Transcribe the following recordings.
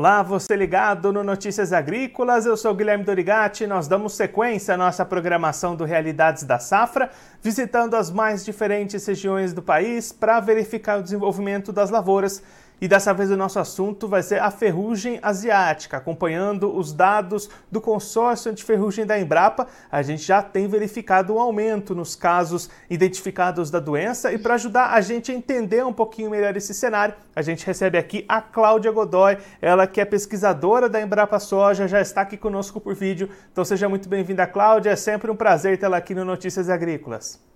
Olá, você ligado no Notícias Agrícolas, eu sou Guilherme Dorigati. Nós damos sequência à nossa programação do Realidades da Safra, visitando as mais diferentes regiões do país para verificar o desenvolvimento das lavouras e dessa vez o nosso assunto vai ser a ferrugem asiática. Acompanhando os dados do consórcio antiferrugem da Embrapa, a gente já tem verificado um aumento nos casos identificados da doença. E para ajudar a gente a entender um pouquinho melhor esse cenário, a gente recebe aqui a Cláudia Godoy, ela que é pesquisadora da Embrapa Soja, já está aqui conosco por vídeo. Então seja muito bem-vinda, Cláudia. É sempre um prazer tê-la aqui no Notícias Agrícolas.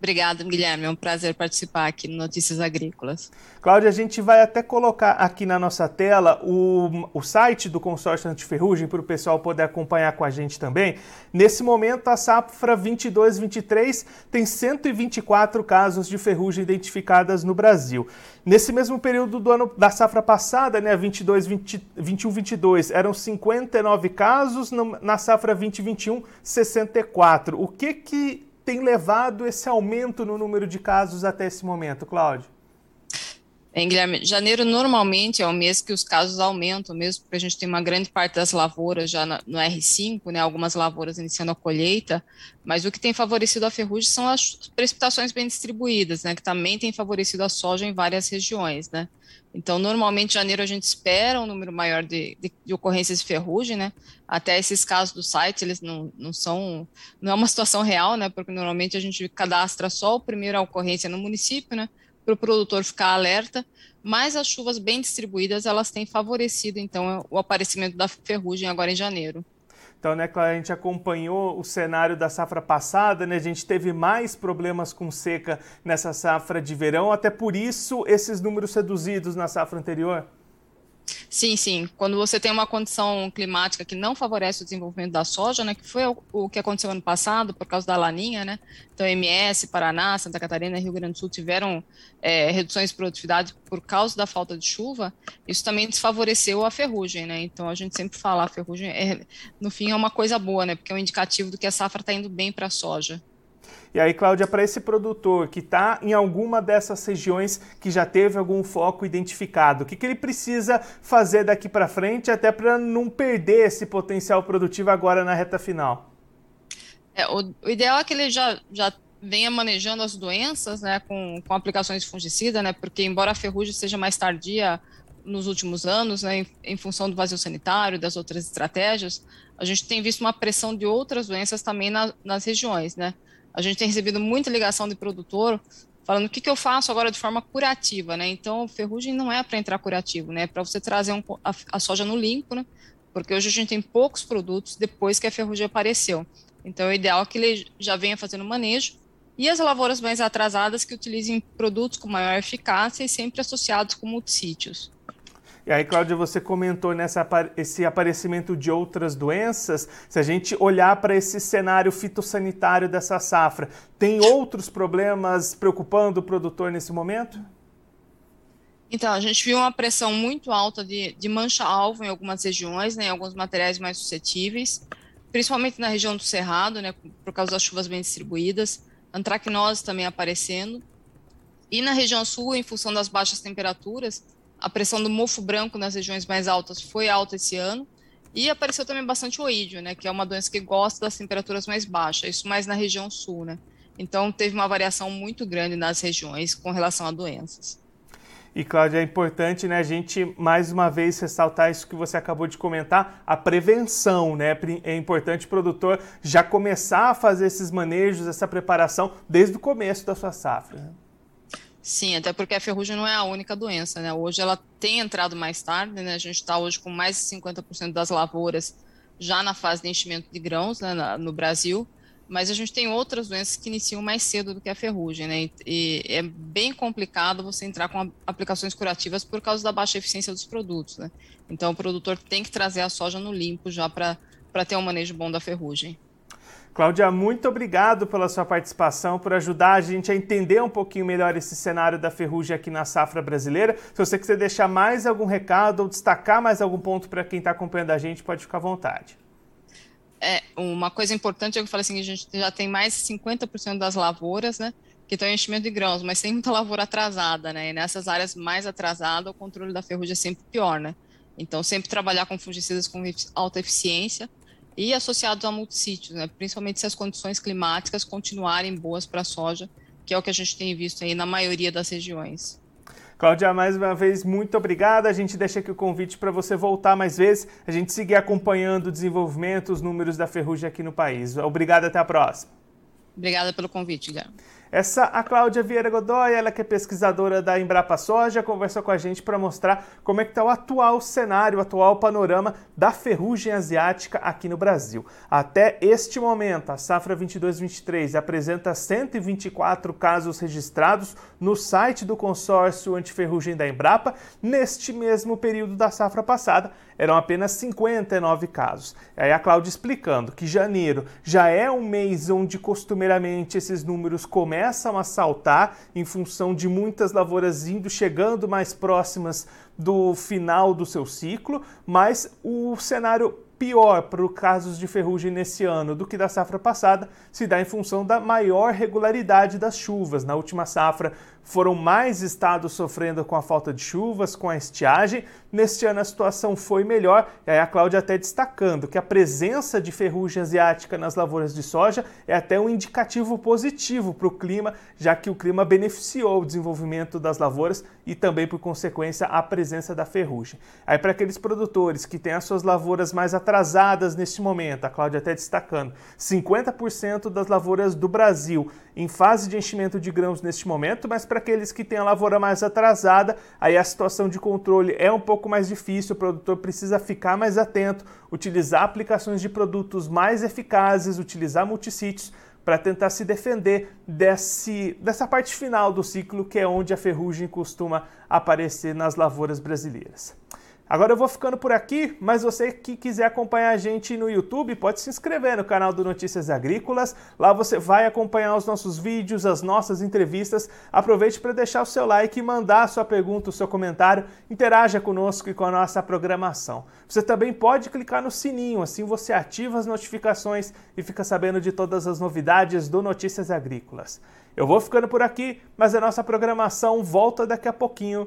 Obrigada, Guilherme. É um prazer participar aqui no Notícias Agrícolas. Cláudia, a gente vai até colocar aqui na nossa tela o, o site do consórcio antiferrugem para o pessoal poder acompanhar com a gente também. Nesse momento, a safra 22-23 tem 124 casos de ferrugem identificadas no Brasil. Nesse mesmo período do ano da safra passada, né, 22, 21, 22, eram 59 casos, na safra 2021, 64. O que que tem levado esse aumento no número de casos até esse momento, Cláudio? Bem, Guilherme, janeiro normalmente é o mês que os casos aumentam, mesmo porque a gente tem uma grande parte das lavouras já no R5, né, algumas lavouras iniciando a colheita, mas o que tem favorecido a ferrugem são as precipitações bem distribuídas, né, que também tem favorecido a soja em várias regiões, né. Então, normalmente, em janeiro a gente espera um número maior de, de, de, ocorrências de ferrugem, né? Até esses casos do site, eles não, não são, não é uma situação real, né? Porque normalmente a gente cadastra só a primeira ocorrência no município, né? Para o produtor ficar alerta, mas as chuvas bem distribuídas, elas têm favorecido, então, o aparecimento da ferrugem agora em janeiro. Então, né, a gente acompanhou o cenário da safra passada, né? A gente teve mais problemas com seca nessa safra de verão, até por isso esses números reduzidos na safra anterior. Sim, sim. Quando você tem uma condição climática que não favorece o desenvolvimento da soja, né, que foi o, que aconteceu ano passado por causa da laninha, né? Então, MS, Paraná, Santa Catarina Rio Grande do Sul tiveram é, reduções de produtividade por causa da falta de chuva. Isso também desfavoreceu a ferrugem, né? Então, a gente sempre fala a ferrugem, é, no fim, é uma coisa boa, né? Porque é um indicativo do que a safra está indo bem para a soja. E aí, Cláudia, para esse produtor que está em alguma dessas regiões que já teve algum foco identificado, o que, que ele precisa fazer daqui para frente até para não perder esse potencial produtivo agora na reta final? É, o, o, ideal é que ele já, já venha manejando as doenças né, com, com aplicações de fungicida, né, porque embora a ferrugem seja mais tardia nos últimos anos, né, em, em, função do vazio sanitário, das outras estratégias, a gente tem visto uma pressão de outras doenças também na, nas regiões, né? A gente tem recebido muita ligação de produtor falando o que, que eu faço agora de forma curativa, né? Então, ferrugem não é para entrar curativo, né? É para você trazer um, a, a, soja no limpo, né? Porque hoje a gente tem poucos produtos depois que a ferrugem apareceu. Então, o ideal é que ele já venha fazendo manejo e as lavouras mais atrasadas que utilizem produtos com maior eficácia e sempre associados com multissítios. E aí, Cláudia, você comentou nessa esse aparecimento de outras doenças. Se a gente olhar para esse cenário fitossanitário dessa safra, tem outros problemas preocupando o produtor nesse momento? Então, a gente viu uma pressão muito alta de, de mancha-alvo em algumas regiões, né, em alguns materiais mais suscetíveis, principalmente na região do Cerrado, né, por causa das chuvas bem distribuídas, antracnose também aparecendo. E na região sul, em função das baixas temperaturas, a pressão do mofo branco nas regiões mais altas foi alta esse ano. E apareceu também bastante oídio, né, que é uma doença que gosta das temperaturas mais baixas, isso mais na região sul, né? Então teve uma variação muito grande nas regiões com relação a doenças. E Cláudia, é importante né, a gente mais uma vez ressaltar isso que você acabou de comentar, a prevenção, né? É importante o produtor já começar a fazer esses manejos, essa preparação desde o começo da sua safra. Sim, até porque a ferrugem não é a única doença, né? Hoje ela tem entrado mais tarde, né? A gente está hoje com mais de 50% das lavouras já na fase de enchimento de grãos né, no Brasil, mas a gente tem outras doenças que iniciam mais cedo do que a ferrugem, né? E é bem complicado você entrar com aplicações curativas por causa da baixa eficiência dos produtos, né? Então o produtor tem que trazer a soja no limpo já para ter um manejo bom da ferrugem. Cláudia, muito obrigado pela sua participação, por ajudar a gente a entender um pouquinho melhor esse cenário da ferrugem aqui na safra brasileira. Se você quiser deixar mais algum recado ou destacar mais algum ponto para quem está acompanhando a gente, pode ficar à vontade. É, uma coisa importante é que eu falei assim, a gente já tem mais de 50% das lavouras, né, que estão em enchimento de grãos, mas tem muita lavoura atrasada, né, e nessas áreas mais atrasadas o controle da ferrugem é sempre pior, né. Então, sempre trabalhar com fungicidas com alta eficiência e associados a multissítios, né? principalmente se as condições climáticas continuarem boas para a soja, que é o que a gente tem visto aí na maioria das regiões. Cláudia, mais uma vez, muito obrigada. A gente deixa aqui o convite para você voltar mais vezes, a gente seguir acompanhando o desenvolvimento, os números da ferrugem aqui no país. Obrigado, até a próxima. Obrigada pelo convite, Guilherme. Essa a Cláudia Vieira Godoy, ela que é pesquisadora da Embrapa Soja, conversou com a gente para mostrar como é que está o atual cenário, o atual panorama da ferrugem asiática aqui no Brasil. Até este momento, a safra 22-23 apresenta 124 casos registrados no site do consórcio antiferrugem da Embrapa. Neste mesmo período da safra passada, eram apenas 59 casos. Aí a Cláudia explicando que janeiro já é um mês onde costumeiramente esses números começam a saltar em função de muitas lavouras indo chegando mais próximas do final do seu ciclo, mas o cenário pior para os casos de ferrugem nesse ano do que da safra passada se dá em função da maior regularidade das chuvas. Na última safra, foram mais estados sofrendo com a falta de chuvas, com a estiagem. Neste ano a situação foi melhor, e aí a Cláudia até destacando que a presença de ferrugem asiática nas lavouras de soja é até um indicativo positivo para o clima, já que o clima beneficiou o desenvolvimento das lavouras e também, por consequência, a presença da ferrugem. Aí para aqueles produtores que têm as suas lavouras mais atrasadas neste momento, a Cláudia até destacando, 50% das lavouras do Brasil em fase de enchimento de grãos neste momento, mas para aqueles que têm a lavoura mais atrasada, aí a situação de controle é um pouco mais difícil, o produtor precisa ficar mais atento, utilizar aplicações de produtos mais eficazes, utilizar multissítios para tentar se defender desse, dessa parte final do ciclo, que é onde a ferrugem costuma aparecer nas lavouras brasileiras. Agora eu vou ficando por aqui, mas você que quiser acompanhar a gente no YouTube, pode se inscrever no canal do Notícias Agrícolas. Lá você vai acompanhar os nossos vídeos, as nossas entrevistas. Aproveite para deixar o seu like mandar a sua pergunta, o seu comentário. Interaja conosco e com a nossa programação. Você também pode clicar no sininho, assim você ativa as notificações e fica sabendo de todas as novidades do Notícias Agrícolas. Eu vou ficando por aqui, mas a nossa programação volta daqui a pouquinho